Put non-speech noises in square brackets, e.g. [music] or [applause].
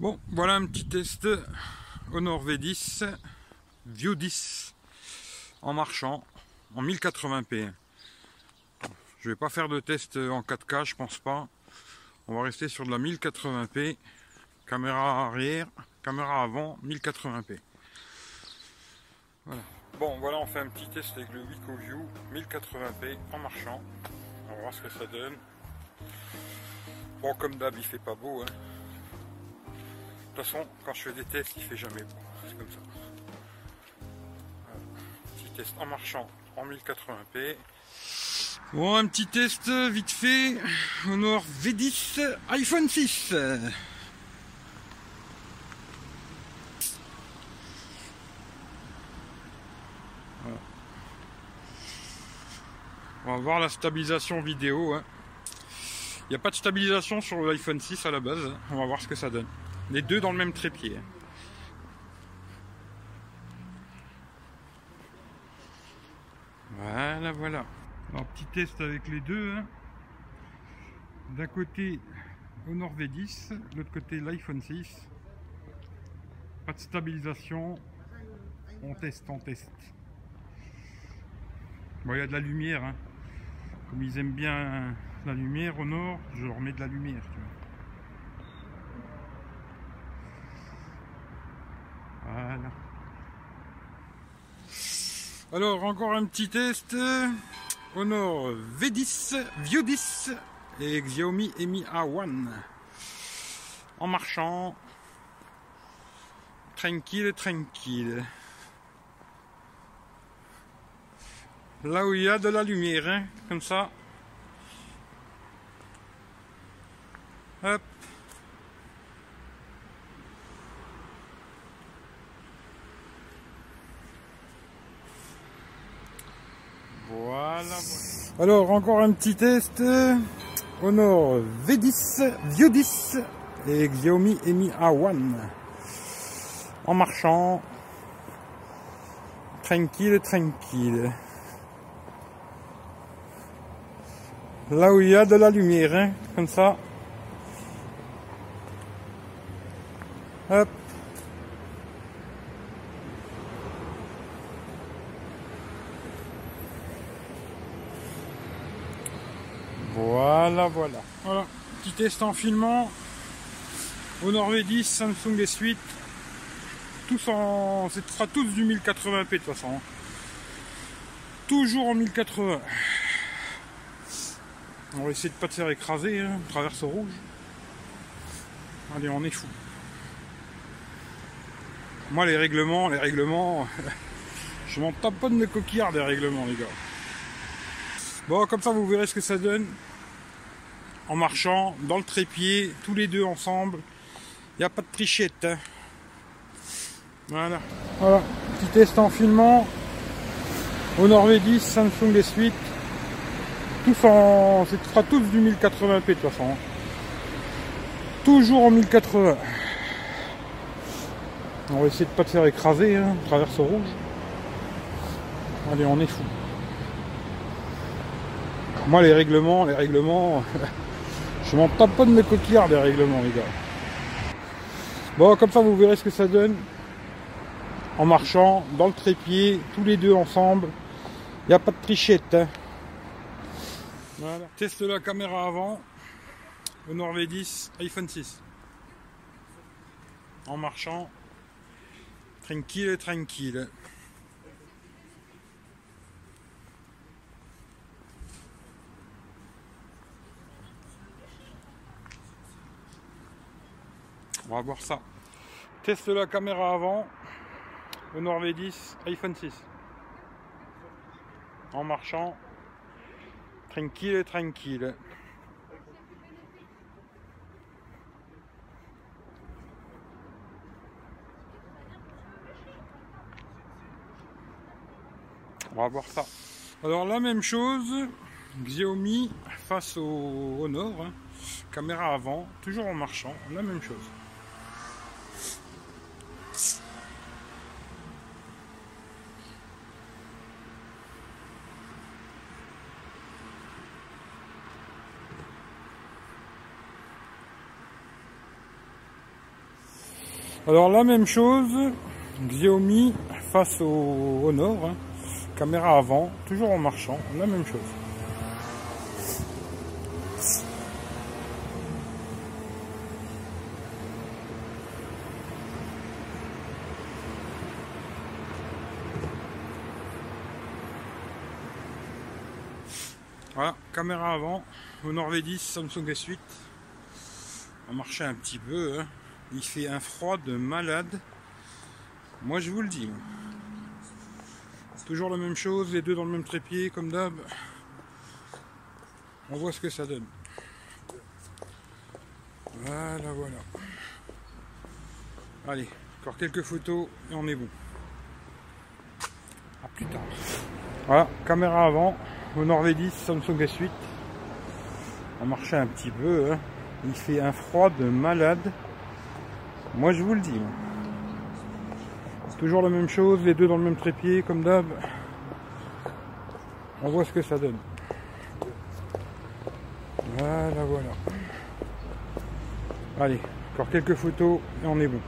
Bon, voilà un petit test Honor V10 View 10 en marchant en 1080p. Je vais pas faire de test en 4K, je pense pas. On va rester sur de la 1080p. Caméra arrière, caméra avant, 1080p. Voilà. Bon, voilà, on fait un petit test avec le View 1080p en marchant. On va voir ce que ça donne. Bon, comme d'hab, il fait pas beau. Hein. Toute façon, quand je fais des tests, il fait jamais bon. C'est comme ça. Petit test en marchant en 1080p. Bon, un petit test vite fait. Honor V10 iPhone 6. On va voir la stabilisation vidéo. Hein. Il n'y a pas de stabilisation sur l'iPhone 6 à la base. On va voir ce que ça donne. Les deux dans le même trépied. Voilà, voilà. Alors, petit test avec les deux. Hein. D'un côté, Honor V10, de l'autre côté, l'iPhone 6. Pas de stabilisation. On teste, on teste. Bon, il y a de la lumière. Hein. Comme ils aiment bien la lumière au nord, je leur mets de la lumière. Voilà. Alors, encore un petit test. Honor V10, View 10 et Xiaomi Mi A1. En marchant. Tranquille, tranquille. Là où il y a de la lumière, hein, comme ça. Hop. Alors encore un petit test. Honor V10, View 10 et Xiaomi Mi A1. En marchant. Tranquille, tranquille. Là où il y a de la lumière, hein, comme ça. Hop. Voilà, voilà. Voilà, petit test en filmant. Honor V10, Samsung S8. Tous en. Ce sera tous du 1080p de toute façon. Toujours en 1080. On va essayer de pas te faire écraser, hein, traverse rouge. Allez, on est fou. Moi, les règlements, les règlements, [laughs] je m'en tape pas de mes coquillards des règlements, les gars. Bon, comme ça, vous verrez ce que ça donne en marchant dans le trépied, tous les deux ensemble. Il n'y a pas de trichette. Hein. Voilà. Voilà, petit test en filmant. Honor V10, Samsung S8. Tous en. Ce sera tous du 1080p de toute façon. Toujours en 1080. On va essayer de pas te faire écraser, hein, traverse rouge. Allez, on est fou. Moi, les règlements, les règlements, [laughs] je m'en de mes coquillards des règlements, les gars. Bon, comme ça, vous verrez ce que ça donne en marchant dans le trépied, tous les deux ensemble. Il n'y a pas de trichette. Hein. Voilà. Teste la caméra avant. Honor V10, iPhone 6. En marchant. Tranquille, tranquille. On va voir ça. Teste la caméra avant. Honor V10, iPhone 6. En marchant. Tranquille, tranquille. On va voir ça. Alors la même chose, Xiaomi face au Honor, hein. caméra avant, toujours en marchant, la même chose. Alors la même chose, Xiaomi face au Honor, hein. caméra avant, toujours en marchant, la même chose. Voilà, caméra avant, Honor V10, Samsung S8. On marchait un petit peu, hein. Il fait un froid de malade. Moi je vous le dis. Toujours la même chose, les deux dans le même trépied comme d'hab. On voit ce que ça donne. Voilà, voilà. Allez, encore quelques photos et on est bon. A plus tard. Voilà, caméra avant, Honor V10, Samsung S8. On marchait un petit peu, hein. il fait un froid de malade. Moi je vous le dis. Toujours la même chose, les deux dans le même trépied, comme d'hab. On voit ce que ça donne. Voilà, voilà. Allez, encore quelques photos et on est bon.